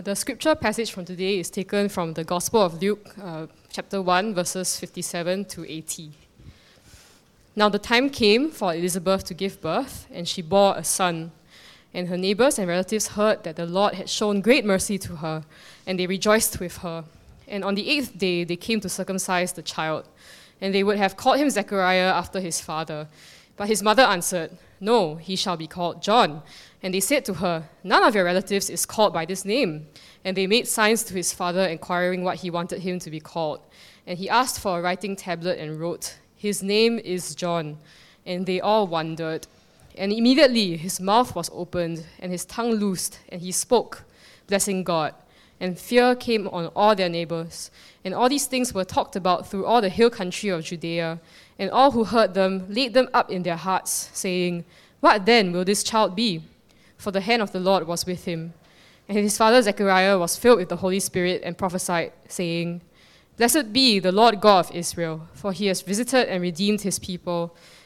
Uh, the scripture passage from today is taken from the Gospel of Luke, uh, chapter 1, verses 57 to 80. Now the time came for Elizabeth to give birth, and she bore a son. And her neighbors and relatives heard that the Lord had shown great mercy to her, and they rejoiced with her. And on the eighth day, they came to circumcise the child. And they would have called him Zechariah after his father. But his mother answered, No, he shall be called John. And they said to her, None of your relatives is called by this name. And they made signs to his father, inquiring what he wanted him to be called. And he asked for a writing tablet and wrote, His name is John. And they all wondered. And immediately his mouth was opened, and his tongue loosed, and he spoke, blessing God. And fear came on all their neighbors. And all these things were talked about through all the hill country of Judea. And all who heard them laid them up in their hearts, saying, What then will this child be? For the hand of the Lord was with him. And his father Zechariah was filled with the Holy Spirit and prophesied, saying, Blessed be the Lord God of Israel, for he has visited and redeemed his people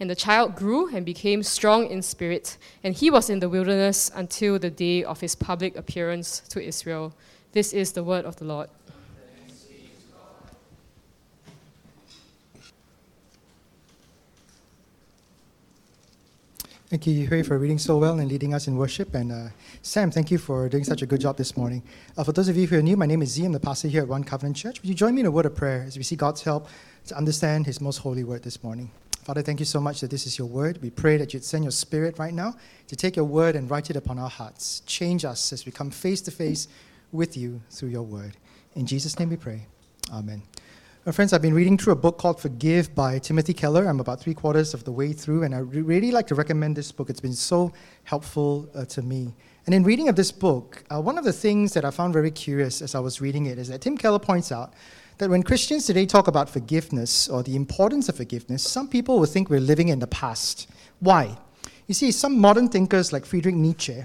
And the child grew and became strong in spirit, and he was in the wilderness until the day of his public appearance to Israel. This is the word of the Lord. Thank you, Hui, for reading so well and leading us in worship. And uh, Sam, thank you for doing such a good job this morning. Uh, for those of you who are new, my name is Z. I'm the pastor here at One Covenant Church. Would you join me in a word of prayer as we see God's help to understand His most holy word this morning? Father, thank you so much that this is your word. We pray that you'd send your spirit right now to take your word and write it upon our hearts. Change us as we come face to face with you through your word. In Jesus' name we pray. Amen. My friends, I've been reading through a book called Forgive by Timothy Keller. I'm about three quarters of the way through, and I really like to recommend this book. It's been so helpful uh, to me. And in reading of this book, uh, one of the things that I found very curious as I was reading it is that Tim Keller points out that when Christians today talk about forgiveness or the importance of forgiveness, some people will think we're living in the past. Why? You see, some modern thinkers like Friedrich Nietzsche,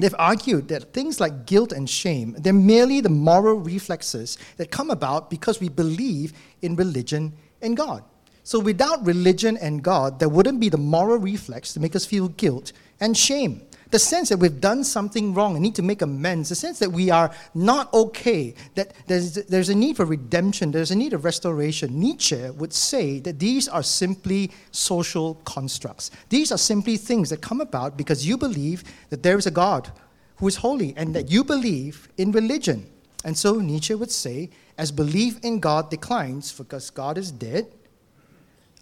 they've argued that things like guilt and shame, they're merely the moral reflexes that come about because we believe in religion and God. So without religion and God, there wouldn't be the moral reflex to make us feel guilt and shame the sense that we've done something wrong and need to make amends, the sense that we are not okay, that there's, there's a need for redemption, there's a need of restoration. Nietzsche would say that these are simply social constructs. These are simply things that come about because you believe that there is a God who is holy and that you believe in religion. And so Nietzsche would say, as belief in God declines because God is dead,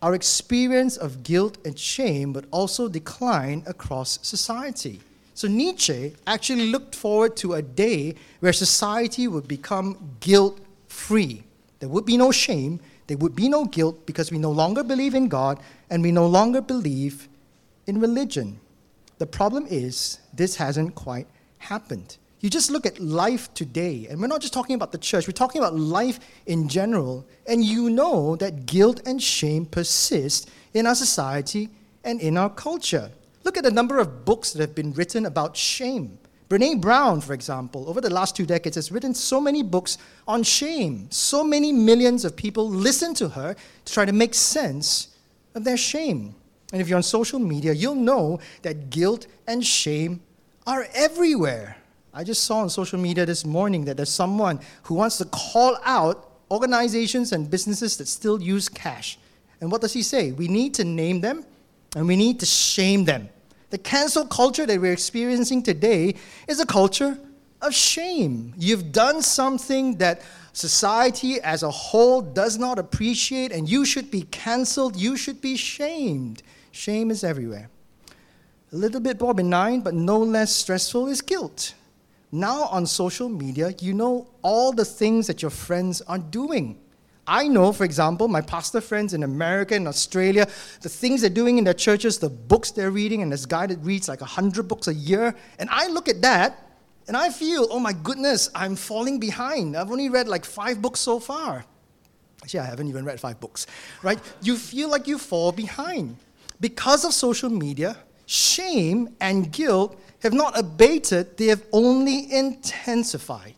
our experience of guilt and shame would also decline across society. So Nietzsche actually looked forward to a day where society would become guilt free. There would be no shame, there would be no guilt because we no longer believe in God and we no longer believe in religion. The problem is, this hasn't quite happened. You just look at life today, and we're not just talking about the church, we're talking about life in general, and you know that guilt and shame persist in our society and in our culture. Look at the number of books that have been written about shame. Brene Brown, for example, over the last two decades has written so many books on shame. So many millions of people listen to her to try to make sense of their shame. And if you're on social media, you'll know that guilt and shame are everywhere. I just saw on social media this morning that there's someone who wants to call out organizations and businesses that still use cash. And what does he say? We need to name them and we need to shame them. The cancel culture that we're experiencing today is a culture of shame. You've done something that society as a whole does not appreciate, and you should be canceled, you should be shamed. Shame is everywhere. A little bit more benign, but no less stressful, is guilt. Now on social media, you know all the things that your friends are doing. I know, for example, my pastor friends in America and Australia, the things they're doing in their churches, the books they're reading, and this guy that reads like 100 books a year. And I look at that and I feel, oh my goodness, I'm falling behind. I've only read like five books so far. Actually, I haven't even read five books, right? You feel like you fall behind. Because of social media, shame and guilt have not abated, they have only intensified.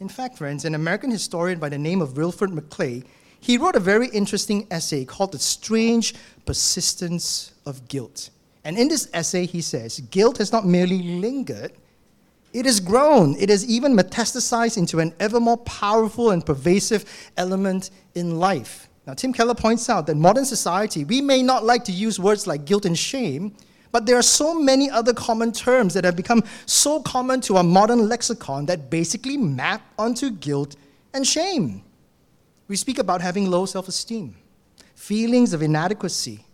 In fact, friends, an American historian by the name of Wilfred McClay, he wrote a very interesting essay called The Strange Persistence of Guilt. And in this essay, he says, guilt has not merely lingered, it has grown. It has even metastasized into an ever more powerful and pervasive element in life. Now, Tim Keller points out that modern society, we may not like to use words like guilt and shame, but there are so many other common terms that have become so common to our modern lexicon that basically map onto guilt and shame. We speak about having low self esteem, feelings of inadequacy,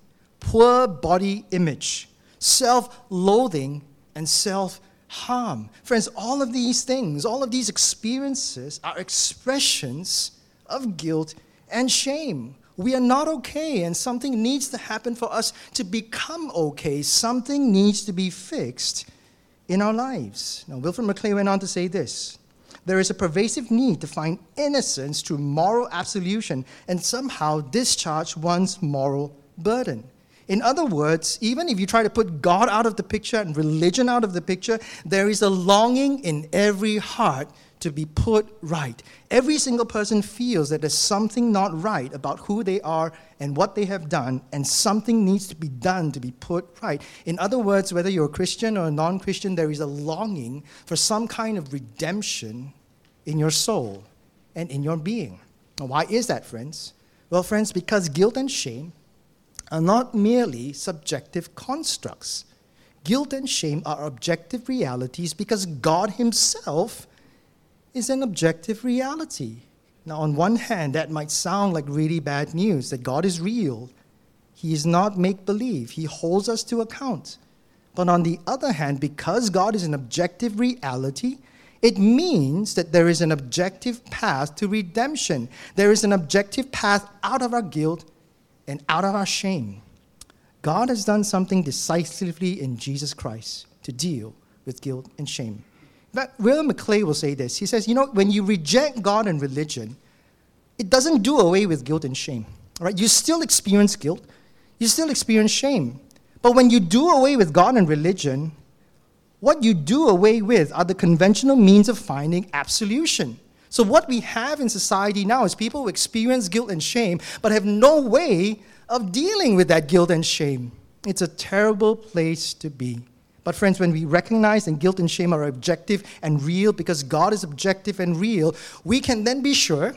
poor body image, self loathing, and self harm. Friends, all of these things, all of these experiences are expressions of guilt and shame. We are not okay, and something needs to happen for us to become okay. Something needs to be fixed in our lives. Now, Wilfred McClay went on to say this there is a pervasive need to find innocence through moral absolution and somehow discharge one's moral burden. In other words, even if you try to put God out of the picture and religion out of the picture, there is a longing in every heart to be put right. Every single person feels that there's something not right about who they are and what they have done, and something needs to be done to be put right. In other words, whether you're a Christian or a non Christian, there is a longing for some kind of redemption in your soul and in your being. Now, why is that, friends? Well, friends, because guilt and shame are not merely subjective constructs. Guilt and shame are objective realities because God Himself is an objective reality. Now, on one hand, that might sound like really bad news that God is real. He is not make believe, He holds us to account. But on the other hand, because God is an objective reality, it means that there is an objective path to redemption. There is an objective path out of our guilt and out of our shame. God has done something decisively in Jesus Christ to deal with guilt and shame. But William McClay will say this. He says, you know, when you reject God and religion, it doesn't do away with guilt and shame. Right? You still experience guilt, you still experience shame. But when you do away with God and religion, what you do away with are the conventional means of finding absolution. So, what we have in society now is people who experience guilt and shame, but have no way of dealing with that guilt and shame. It's a terrible place to be. But, friends, when we recognize that guilt and shame are objective and real because God is objective and real, we can then be sure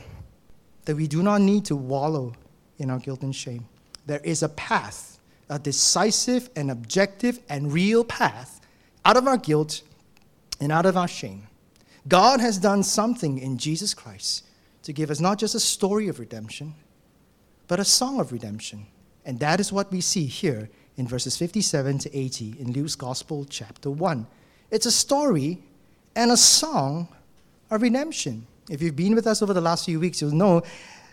that we do not need to wallow in our guilt and shame. There is a path, a decisive and objective and real path out of our guilt and out of our shame. God has done something in Jesus Christ to give us not just a story of redemption, but a song of redemption. And that is what we see here in verses 57 to 80 in Luke's Gospel, chapter 1. It's a story and a song of redemption. If you've been with us over the last few weeks, you'll know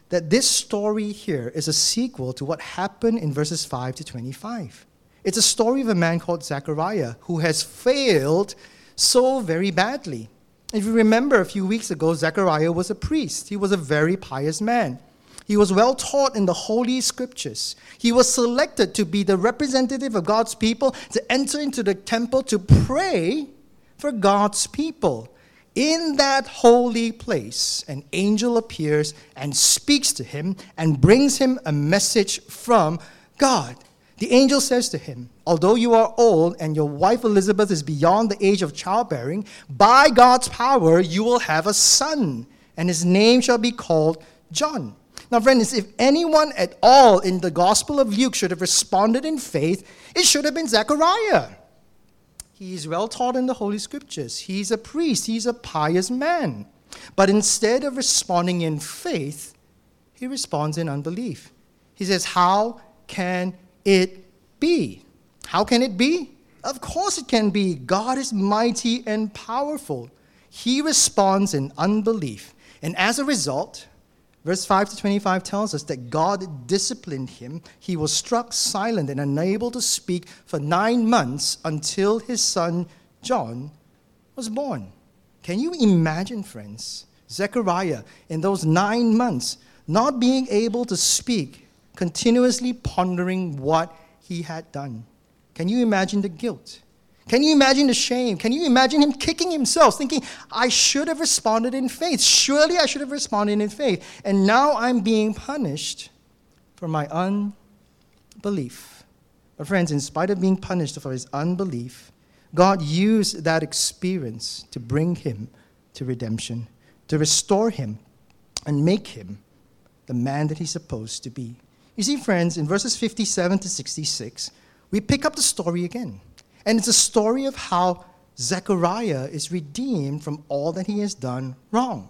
that this story here is a sequel to what happened in verses 5 to 25. It's a story of a man called Zechariah who has failed so very badly. If you remember a few weeks ago, Zechariah was a priest. He was a very pious man. He was well taught in the Holy Scriptures. He was selected to be the representative of God's people to enter into the temple to pray for God's people. In that holy place, an angel appears and speaks to him and brings him a message from God. The angel says to him, Although you are old and your wife Elizabeth is beyond the age of childbearing, by God's power you will have a son, and his name shall be called John. Now, friends, if anyone at all in the Gospel of Luke should have responded in faith, it should have been Zechariah. He is well taught in the Holy Scriptures. He's a priest, he's a pious man. But instead of responding in faith, he responds in unbelief. He says, How can it be? How can it be? Of course it can be. God is mighty and powerful. He responds in unbelief. And as a result, verse 5 to 25 tells us that God disciplined him. He was struck silent and unable to speak for nine months until his son John was born. Can you imagine, friends, Zechariah in those nine months not being able to speak, continuously pondering what he had done? Can you imagine the guilt? Can you imagine the shame? Can you imagine him kicking himself, thinking, I should have responded in faith. Surely I should have responded in faith. And now I'm being punished for my unbelief. But, friends, in spite of being punished for his unbelief, God used that experience to bring him to redemption, to restore him, and make him the man that he's supposed to be. You see, friends, in verses 57 to 66, we pick up the story again. And it's a story of how Zechariah is redeemed from all that he has done wrong.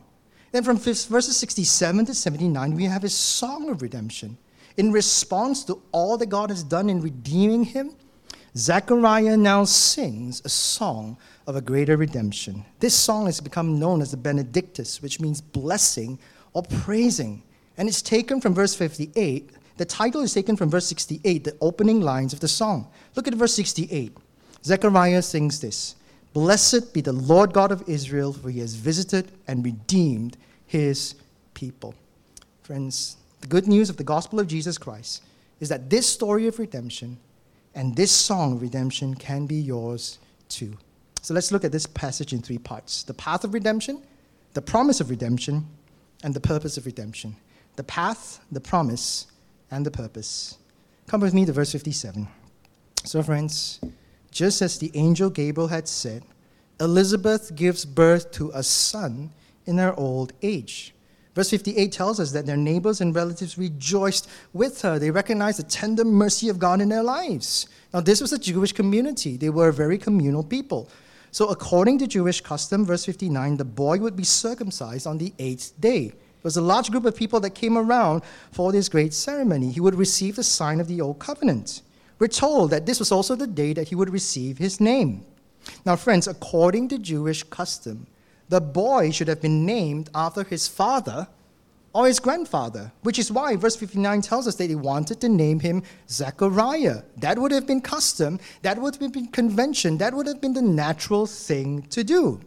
Then from verses 67 to 79, we have his song of redemption. In response to all that God has done in redeeming him, Zechariah now sings a song of a greater redemption. This song has become known as the Benedictus, which means blessing or praising. And it's taken from verse 58 the title is taken from verse 68, the opening lines of the song. Look at verse 68. Zechariah sings this Blessed be the Lord God of Israel, for he has visited and redeemed his people. Friends, the good news of the gospel of Jesus Christ is that this story of redemption and this song of redemption can be yours too. So let's look at this passage in three parts the path of redemption, the promise of redemption, and the purpose of redemption. The path, the promise, and the purpose. Come with me to verse 57. So, friends, just as the angel Gabriel had said, Elizabeth gives birth to a son in her old age. Verse 58 tells us that their neighbors and relatives rejoiced with her. They recognized the tender mercy of God in their lives. Now, this was a Jewish community, they were a very communal people. So, according to Jewish custom, verse 59, the boy would be circumcised on the eighth day There was a large group of people that came around for this great ceremony. He would receive the sign of the Old Covenant. We're told that this was also the day that he would receive his name. Now, friends, according to Jewish custom, the boy should have been named after his father or his grandfather, which is why verse 59 tells us that he wanted to name him Zechariah. That would have been custom, that would have been convention, that would have been the natural thing to do.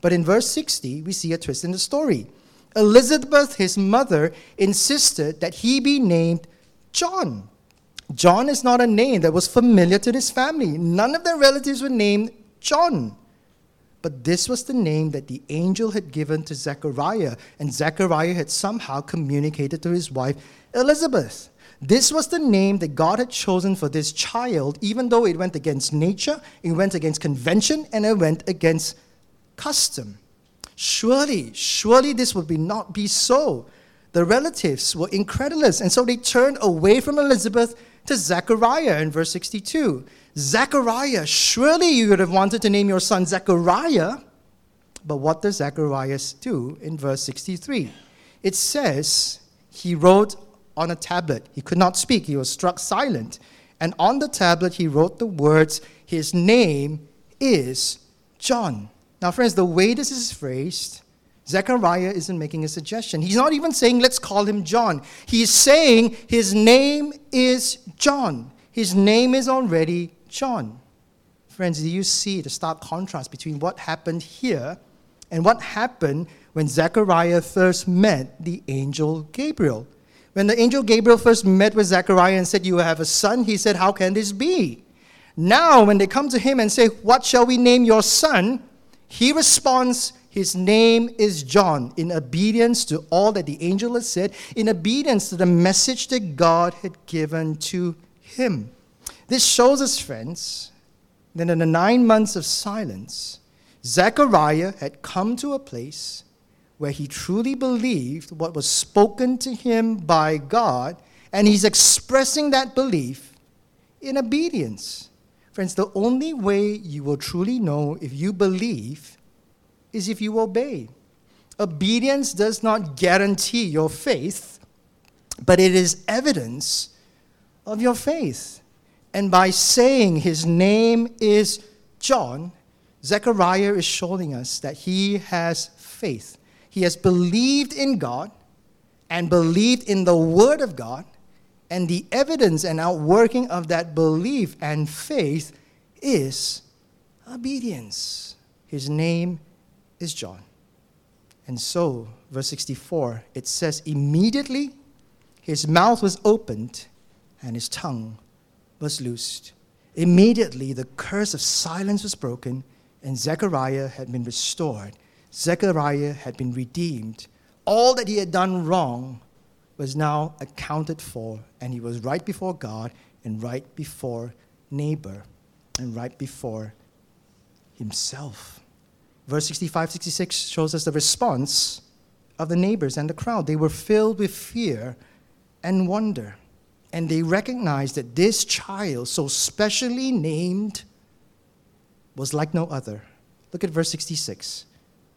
But in verse 60, we see a twist in the story. Elizabeth, his mother, insisted that he be named John. John is not a name that was familiar to this family. None of their relatives were named John. But this was the name that the angel had given to Zechariah, and Zechariah had somehow communicated to his wife Elizabeth. This was the name that God had chosen for this child, even though it went against nature, it went against convention, and it went against custom. Surely, surely this would be not be so. The relatives were incredulous, and so they turned away from Elizabeth to Zechariah in verse 62. Zechariah, surely you would have wanted to name your son Zechariah. But what does Zechariah do in verse 63? It says he wrote on a tablet. He could not speak, he was struck silent. And on the tablet he wrote the words, His name is John. Now, friends, the way this is phrased, Zechariah isn't making a suggestion. He's not even saying, let's call him John. He's saying his name is John. His name is already John. Friends, do you see the stark contrast between what happened here and what happened when Zechariah first met the angel Gabriel? When the angel Gabriel first met with Zechariah and said, You have a son, he said, How can this be? Now, when they come to him and say, What shall we name your son? He responds, His name is John, in obedience to all that the angel had said, in obedience to the message that God had given to him. This shows us, friends, that in the nine months of silence, Zechariah had come to a place where he truly believed what was spoken to him by God, and he's expressing that belief in obedience. Friends, the only way you will truly know if you believe is if you obey. Obedience does not guarantee your faith, but it is evidence of your faith. And by saying his name is John, Zechariah is showing us that he has faith. He has believed in God and believed in the Word of God, and the evidence and outworking of that belief and faith is obedience. His name is John. And so, verse 64, it says, Immediately his mouth was opened and his tongue was loosed. Immediately the curse of silence was broken and Zechariah had been restored. Zechariah had been redeemed. All that he had done wrong was now accounted for, and he was right before God and right before neighbor and right before himself. Verse 65 66 shows us the response of the neighbors and the crowd. They were filled with fear and wonder, and they recognized that this child, so specially named, was like no other. Look at verse 66.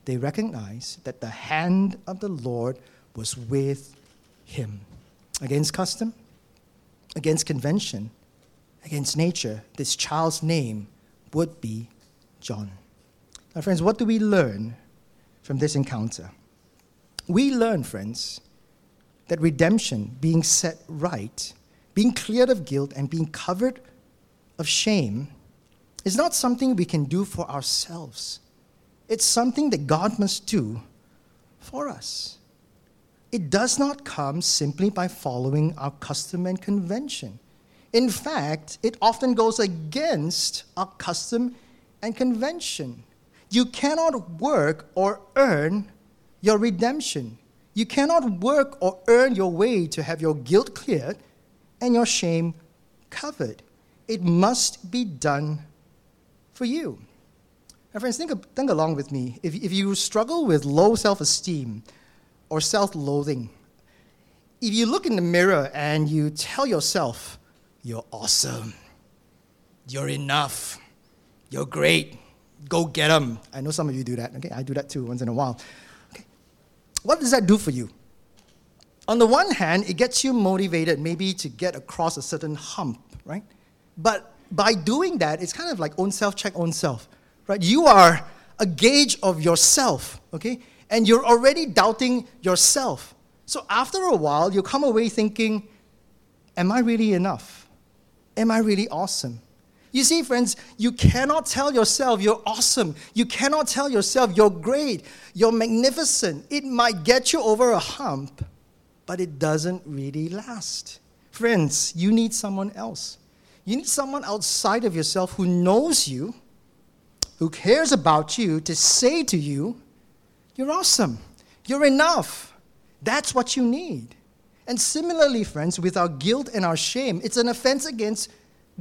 They recognized that the hand of the Lord was with him. Against custom, against convention, against nature, this child's name would be John. Now, friends, what do we learn from this encounter? We learn, friends, that redemption, being set right, being cleared of guilt, and being covered of shame, is not something we can do for ourselves. It's something that God must do for us. It does not come simply by following our custom and convention. In fact, it often goes against our custom and convention. You cannot work or earn your redemption. You cannot work or earn your way to have your guilt cleared and your shame covered. It must be done for you. Now, friends, think, think along with me. If, if you struggle with low self esteem or self loathing, if you look in the mirror and you tell yourself, you're awesome, you're enough, you're great, go get them. I know some of you do that. Okay, I do that too once in a while. Okay. What does that do for you? On the one hand, it gets you motivated maybe to get across a certain hump, right? But by doing that, it's kind of like own self check, own self, right? You are a gauge of yourself, okay? And you're already doubting yourself. So after a while, you come away thinking, Am I really enough? Am I really awesome? You see, friends, you cannot tell yourself you're awesome. You cannot tell yourself you're great, you're magnificent. It might get you over a hump, but it doesn't really last. Friends, you need someone else. You need someone outside of yourself who knows you, who cares about you, to say to you, You're awesome. You're enough. That's what you need. And similarly, friends, with our guilt and our shame, it's an offense against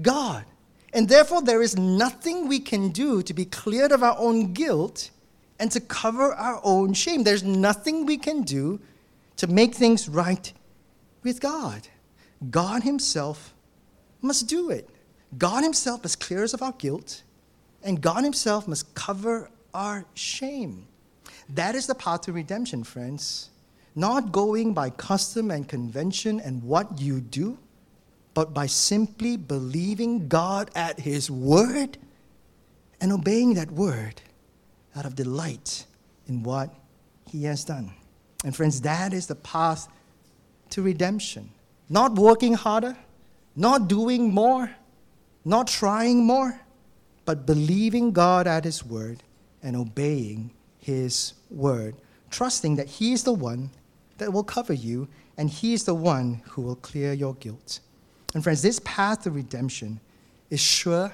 God. And therefore, there is nothing we can do to be cleared of our own guilt and to cover our own shame. There's nothing we can do to make things right with God. God Himself must do it. God Himself must clear us of our guilt, and God Himself must cover our shame. That is the path to redemption, friends. Not going by custom and convention and what you do, but by simply believing God at His word and obeying that word out of delight in what He has done. And, friends, that is the path to redemption. Not working harder, not doing more, not trying more, but believing God at His word and obeying His word, trusting that He is the one that will cover you and He is the one who will clear your guilt. And, friends, this path to redemption is sure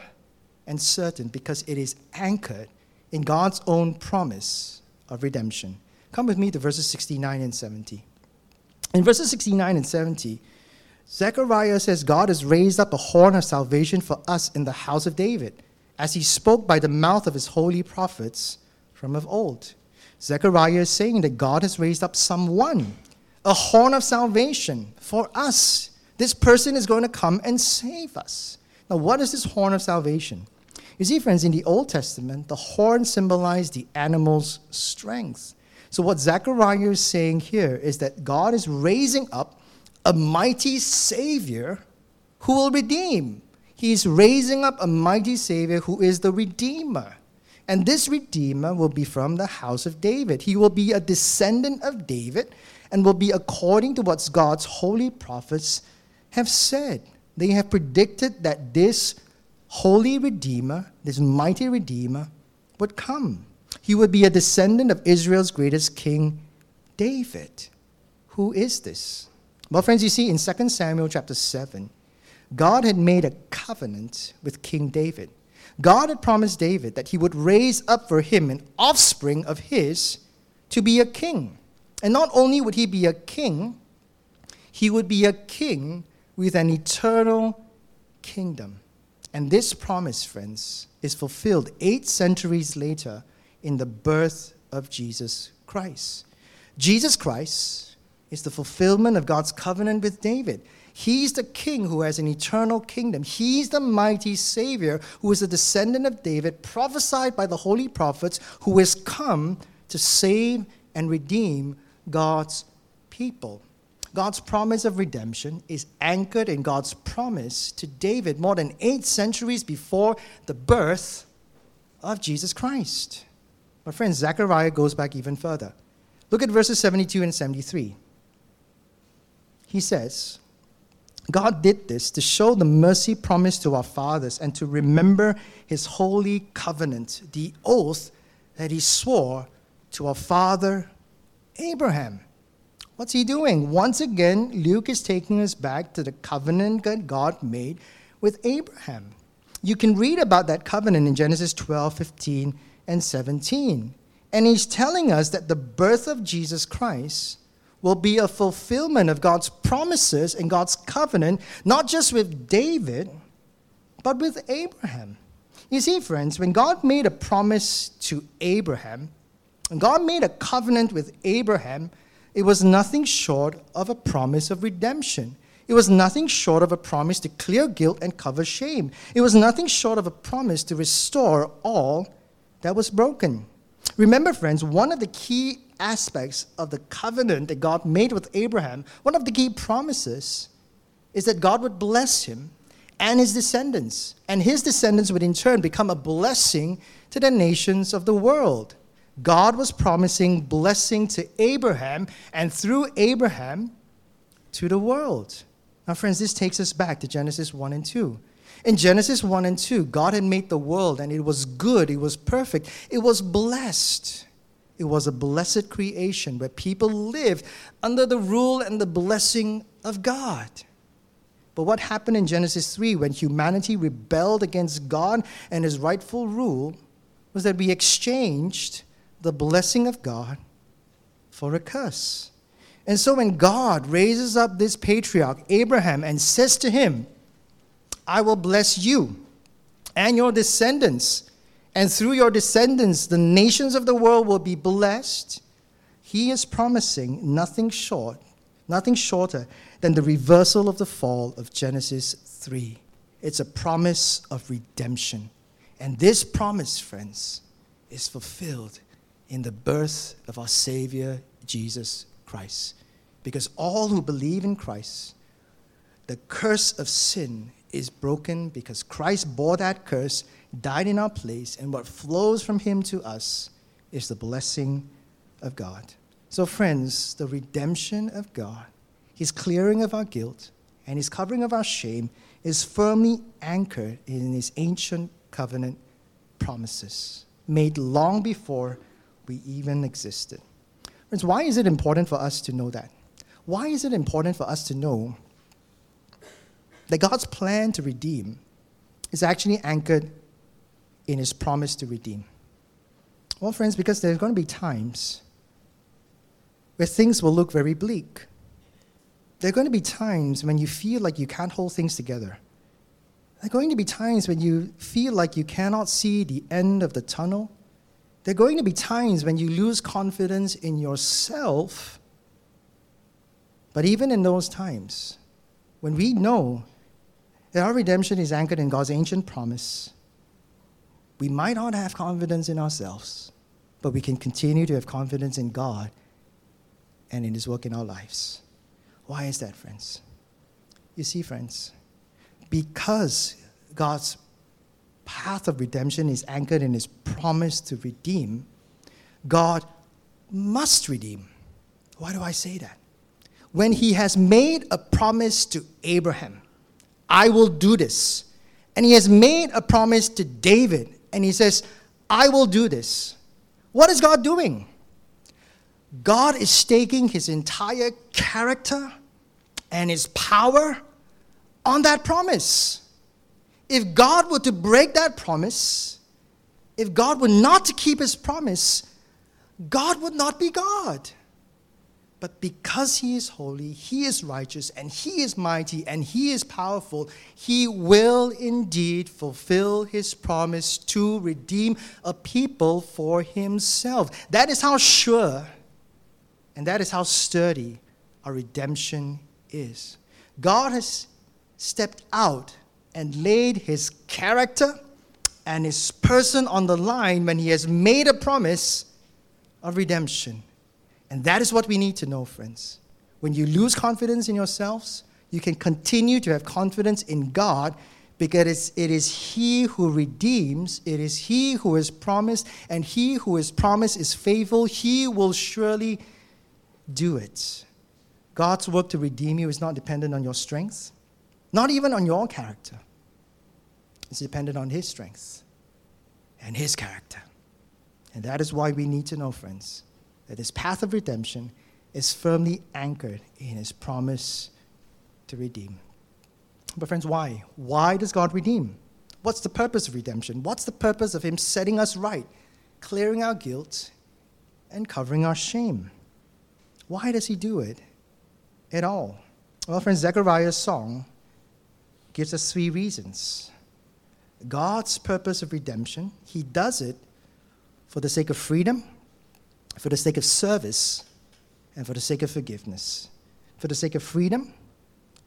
and certain because it is anchored in God's own promise of redemption. Come with me to verses 69 and 70. In verses 69 and 70, Zechariah says God has raised up a horn of salvation for us in the house of David, as he spoke by the mouth of his holy prophets from of old. Zechariah is saying that God has raised up someone, a horn of salvation for us. This person is going to come and save us. Now, what is this horn of salvation? You see, friends, in the Old Testament, the horn symbolized the animal's strength. So, what Zechariah is saying here is that God is raising up a mighty Savior who will redeem. He's raising up a mighty Savior who is the Redeemer. And this Redeemer will be from the house of David. He will be a descendant of David and will be according to what God's holy prophets have said. They have predicted that this holy Redeemer, this mighty Redeemer, would come. He would be a descendant of Israel's greatest king, David. Who is this? Well, friends, you see in 2 Samuel chapter 7, God had made a covenant with King David. God had promised David that he would raise up for him an offspring of his to be a king. And not only would he be a king, he would be a king with an eternal kingdom. And this promise, friends, is fulfilled eight centuries later in the birth of Jesus Christ. Jesus Christ is the fulfillment of God's covenant with David. He's the king who has an eternal kingdom. He's the mighty Savior who is a descendant of David, prophesied by the holy prophets, who has come to save and redeem God's people. God's promise of redemption is anchored in God's promise to David more than eight centuries before the birth of Jesus Christ. My friends, Zechariah goes back even further. Look at verses 72 and 73. He says, God did this to show the mercy promised to our fathers and to remember his holy covenant, the oath that he swore to our father Abraham. What's he doing? Once again, Luke is taking us back to the covenant that God made with Abraham. You can read about that covenant in Genesis 12, 15, and 17. And he's telling us that the birth of Jesus Christ will be a fulfillment of God's promises and God's covenant, not just with David, but with Abraham. You see, friends, when God made a promise to Abraham, and God made a covenant with Abraham, it was nothing short of a promise of redemption. It was nothing short of a promise to clear guilt and cover shame. It was nothing short of a promise to restore all that was broken. Remember, friends, one of the key aspects of the covenant that God made with Abraham, one of the key promises is that God would bless him and his descendants, and his descendants would in turn become a blessing to the nations of the world. God was promising blessing to Abraham and through Abraham to the world. Now, friends, this takes us back to Genesis 1 and 2. In Genesis 1 and 2, God had made the world and it was good, it was perfect, it was blessed. It was a blessed creation where people lived under the rule and the blessing of God. But what happened in Genesis 3 when humanity rebelled against God and his rightful rule was that we exchanged the blessing of God for a curse. And so when God raises up this patriarch, Abraham, and says to him, I will bless you and your descendants, and through your descendants, the nations of the world will be blessed, he is promising nothing short, nothing shorter than the reversal of the fall of Genesis 3. It's a promise of redemption. And this promise, friends, is fulfilled in the birth of our Savior, Jesus Christ. Because all who believe in Christ, the curse of sin is broken because Christ bore that curse, died in our place, and what flows from him to us is the blessing of God. So, friends, the redemption of God, his clearing of our guilt, and his covering of our shame is firmly anchored in his ancient covenant promises, made long before we even existed. Friends, why is it important for us to know that? Why is it important for us to know that God's plan to redeem is actually anchored in his promise to redeem? Well, friends, because there's going to be times where things will look very bleak. There are going to be times when you feel like you can't hold things together. There are going to be times when you feel like you cannot see the end of the tunnel. There are going to be times when you lose confidence in yourself. But even in those times, when we know that our redemption is anchored in God's ancient promise, we might not have confidence in ourselves, but we can continue to have confidence in God and in His work in our lives. Why is that, friends? You see, friends, because God's path of redemption is anchored in his promise to redeem, God must redeem. Why do I say that? When he has made a promise to Abraham, I will do this. And he has made a promise to David, and he says, I will do this. What is God doing? God is staking his entire character and his power on that promise. If God were to break that promise, if God were not to keep his promise, God would not be God. But because he is holy, he is righteous, and he is mighty, and he is powerful, he will indeed fulfill his promise to redeem a people for himself. That is how sure and that is how sturdy our redemption is. God has stepped out and laid his character and his person on the line when he has made a promise of redemption. And that is what we need to know, friends. When you lose confidence in yourselves, you can continue to have confidence in God because it is He who redeems, it is He who has promised, and He who has promised is faithful. He will surely do it. God's work to redeem you is not dependent on your strength, not even on your character. It's dependent on His strength and His character. And that is why we need to know, friends, that this path of redemption is firmly anchored in his promise to redeem. But, friends, why? Why does God redeem? What's the purpose of redemption? What's the purpose of him setting us right, clearing our guilt, and covering our shame? Why does he do it at all? Well, friends, Zechariah's song gives us three reasons. God's purpose of redemption, he does it for the sake of freedom for the sake of service and for the sake of forgiveness. For the sake of freedom,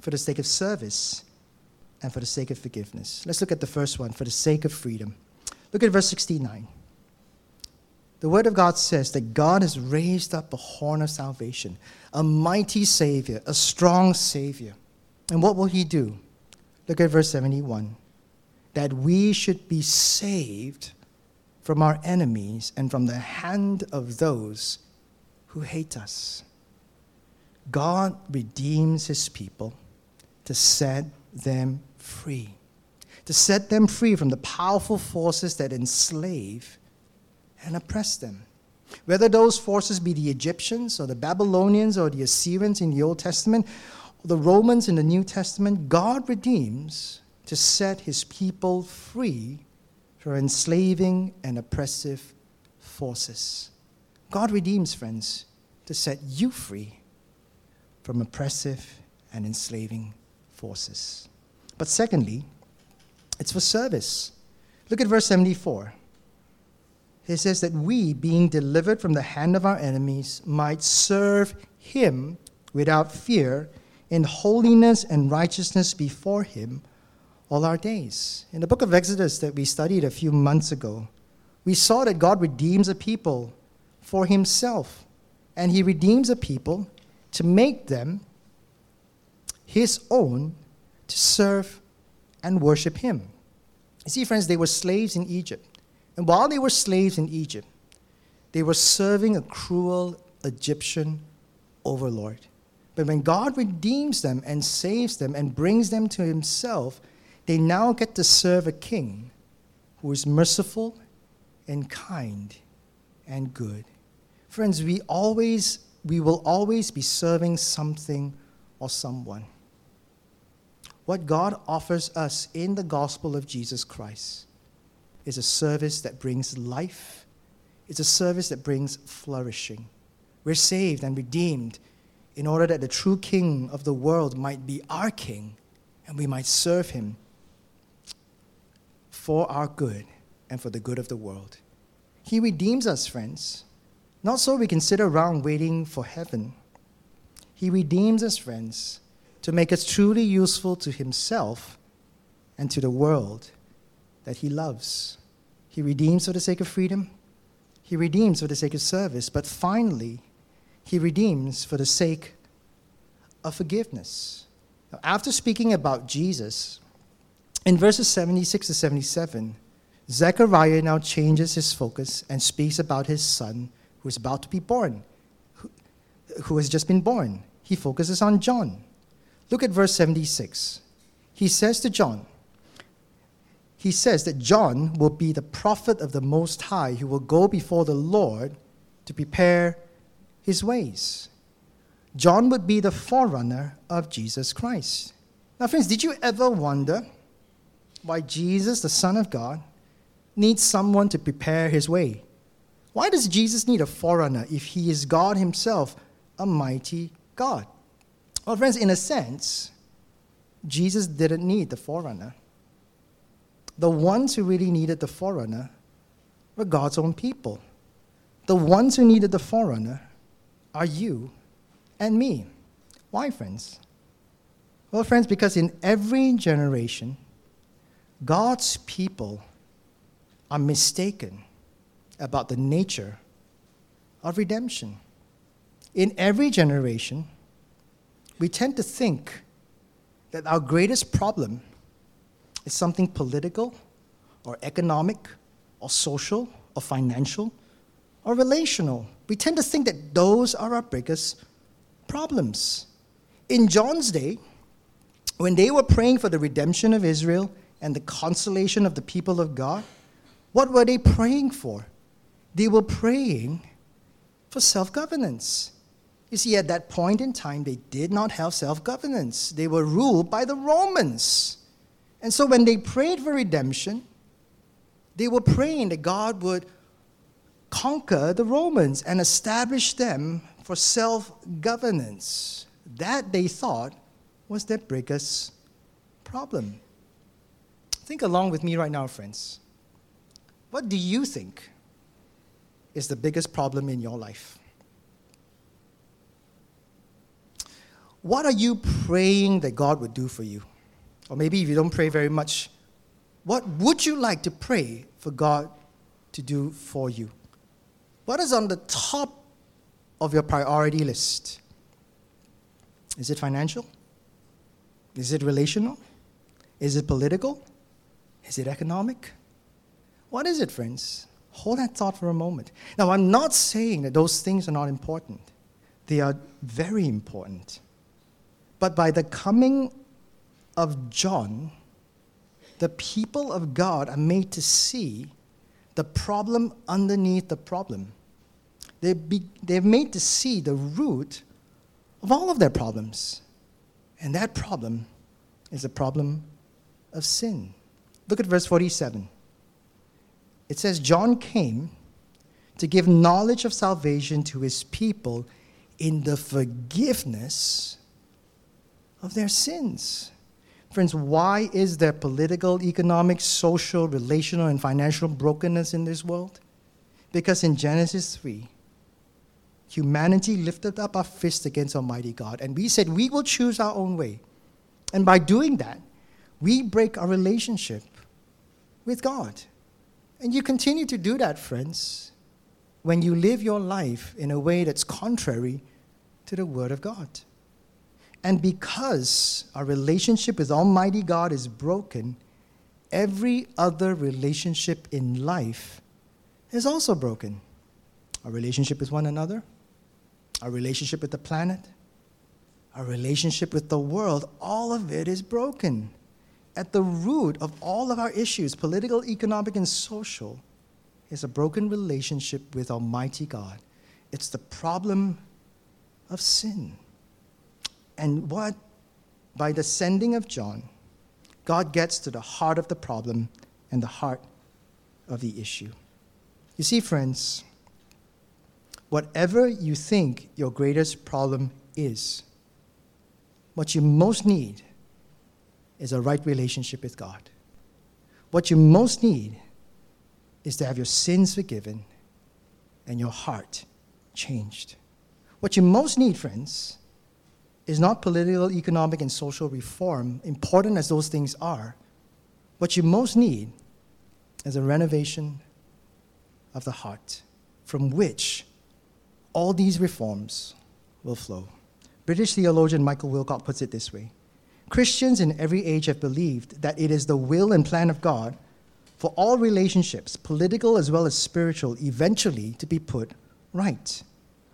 for the sake of service, and for the sake of forgiveness. Let's look at the first one for the sake of freedom. Look at verse 69. The Word of God says that God has raised up a horn of salvation, a mighty Savior, a strong Savior. And what will He do? Look at verse 71 that we should be saved from our enemies and from the hand of those who hate us. God redeems his people to set them free, to set them free from the powerful forces that enslave and oppress them. Whether those forces be the Egyptians or the Babylonians or the Assyrians in the Old Testament, the Romans in the New Testament, God redeems to set his people free from enslaving and oppressive forces. God redeems, friends, to set you free from oppressive and enslaving forces. But secondly, it's for service. Look at verse 74. It says that we, being delivered from the hand of our enemies, might serve him without fear in holiness and righteousness before him all our days. In the book of Exodus that we studied a few months ago, we saw that God redeems a people for himself, and he redeems a people to make them his own to serve and worship him. You see, friends, they were slaves in Egypt. And while they were slaves in Egypt, they were serving a cruel Egyptian overlord. But when God redeems them and saves them and brings them to himself, they now get to serve a king who is merciful and kind and good. Friends, we always we will always be serving something or someone. What God offers us in the gospel of Jesus Christ is a service that brings life. It's a service that brings flourishing. We're saved and redeemed in order that the true king of the world might be our king and we might serve him for our good and for the good of the world. He redeems us, friends, not so we can sit around waiting for heaven. He redeems us, friends, to make us truly useful to Himself and to the world that He loves. He redeems for the sake of freedom, He redeems for the sake of service, but finally, He redeems for the sake of forgiveness. Now, after speaking about Jesus, In verses 76 to 77, Zechariah now changes his focus and speaks about his son who is about to be born, who, who has just been born. He focuses on John. Look at verse 76. He says to John, he says that John will be the prophet of the Most High who will go before the Lord to prepare his ways. John would be the forerunner of Jesus Christ. Now, friends, did you ever wonder why Jesus, the Son of God, needs someone to prepare his way? Why does Jesus need a forerunner if he is God himself, a mighty God? Well, friends, in a sense, Jesus didn't need the forerunner. The ones who really needed the forerunner were God's own people. The ones who needed the forerunner are you and me. Why, friends? Well, friends, because in every generation, God's people are mistaken about the nature of redemption. In every generation, we tend to think that our greatest problem is something political or economic or social or financial or relational. We tend to think that those are our biggest problems. In John's day, when they were praying for the redemption of Israel and the consolation of the people of God, what were they praying for? They were praying for self governance. You see, at that point in time, they did not have self governance, they were ruled by the Romans. And so when they prayed for redemption, they were praying that God would conquer the Romans and establish them for self governance. That they thought was their biggest problem. Think along with me right now, friends. What do you think is the biggest problem in your life? What are you praying that God would do for you? Or maybe if you don't pray very much, what would you like to pray for God to do for you? What is on the top of your priority list? Is it financial? Is it relational? Is it political? Is it economic? What is it, friends? Hold that thought for a moment. Now, I'm not saying that those things are not important, they are very important. But by the coming of John, the people of God are made to see the problem underneath the problem. They be, they're made to see the root of all of their problems. And that problem is a problem of sin. Look at verse 47. It says, John came to give knowledge of salvation to his people in the forgiveness of their sins. Friends, why is there political, economic, social, relational, and financial brokenness in this world? Because in Genesis 3, humanity lifted up our fist against Almighty God, and we said we will choose our own way. And by doing that, we break our relationship with God. And you continue to do that, friends, when you live your life in a way that's contrary to the Word of God. And because our relationship with Almighty God is broken, every other relationship in life is also broken. Our relationship with one another, our relationship with the planet, our relationship with the world, all of it is broken. At the root of all of our issues, political, economic, and social, is a broken relationship with Almighty God. It's the problem of sin. And what? By the sending of John, God gets to the heart of the problem and the heart of the issue. You see, friends, whatever you think your greatest problem is, what you most need is a right relationship with God. What you most need is to have your sins forgiven and your heart changed. What you most need, friends, is not political, economic, and social reform, important as those things are. What you most need is a renovation of the heart from which all these reforms will flow. British theologian Michael Wilcock puts it this way Christians in every age have believed that it is the will and plan of God for all relationships, political as well as spiritual, eventually to be put right.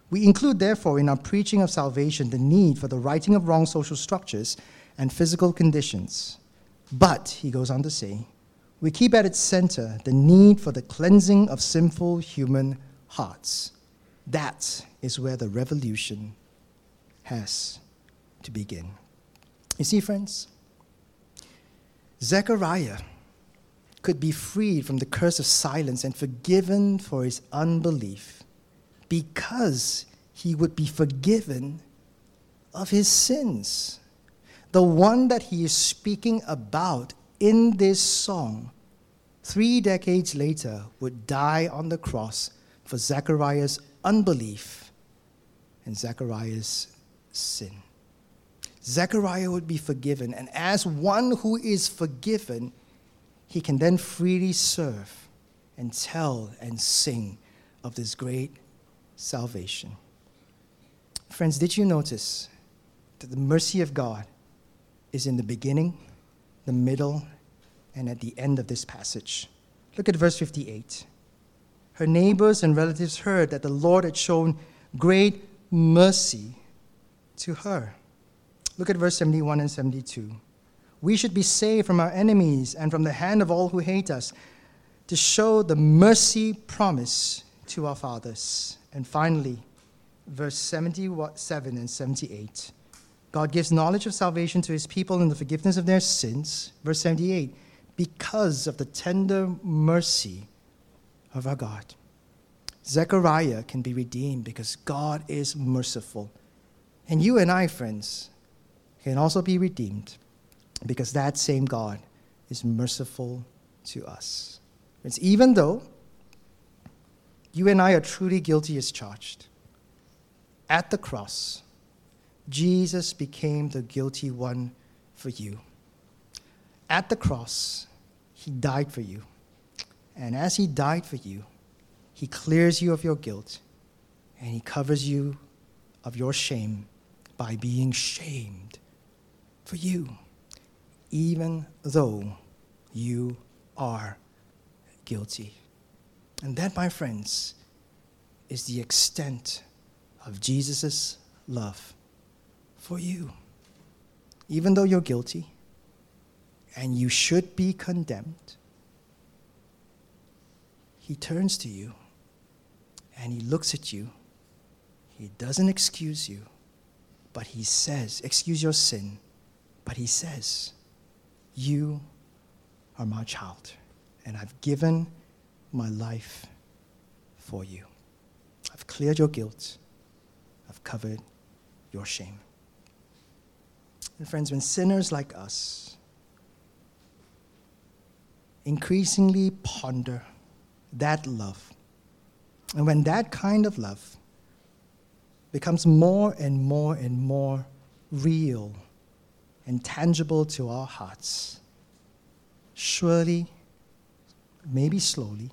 We include, therefore, in our preaching of salvation the need for the righting of wrong social structures and physical conditions. But, he goes on to say, we keep at its center the need for the cleansing of sinful human hearts. That is where the revolution has to begin. You see, friends, Zechariah could be freed from the curse of silence and forgiven for his unbelief because he would be forgiven of his sins. The one that he is speaking about in this song, three decades later, would die on the cross for Zechariah's unbelief and Zechariah's sin. Zechariah would be forgiven, and as one who is forgiven, he can then freely serve and tell and sing of this great salvation. Friends, did you notice that the mercy of God is in the beginning, the middle, and at the end of this passage? Look at verse 58. Her neighbors and relatives heard that the Lord had shown great mercy to her. Look at verse 71 and 72. We should be saved from our enemies and from the hand of all who hate us, to show the mercy promise to our fathers. And finally, verse 77 and 78. God gives knowledge of salvation to his people and the forgiveness of their sins. Verse 78 because of the tender mercy of our God. Zechariah can be redeemed because God is merciful. And you and I, friends, can also be redeemed because that same God is merciful to us. It's even though you and I are truly guilty as charged, at the cross, Jesus became the guilty one for you. At the cross, he died for you. And as he died for you, he clears you of your guilt and he covers you of your shame by being shamed for you even though you are guilty. And that, my friends, is the extent of Jesus' love for you. Even though you're guilty and you should be condemned, He turns to you and He looks at you. He doesn't excuse you, but He says, Excuse your sin, but He says, you are my child, and I've given my life for you. I've cleared your guilt, I've covered your shame. And, friends, when sinners like us increasingly ponder that love, and when that kind of love becomes more and more and more real and tangible to our hearts. Surely, maybe slowly,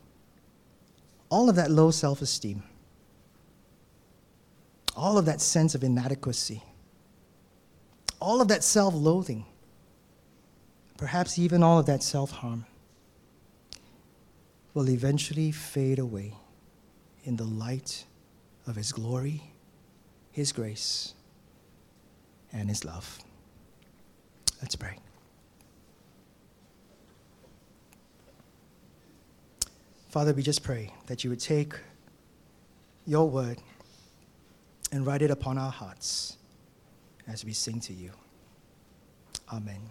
all of that low self esteem, all of that sense of inadequacy, all of that self loathing, perhaps even all of that self harm, will eventually fade away in the light of His glory, His grace, and His love. Let's pray. Father, we just pray that you would take your word and write it upon our hearts as we sing to you. Amen.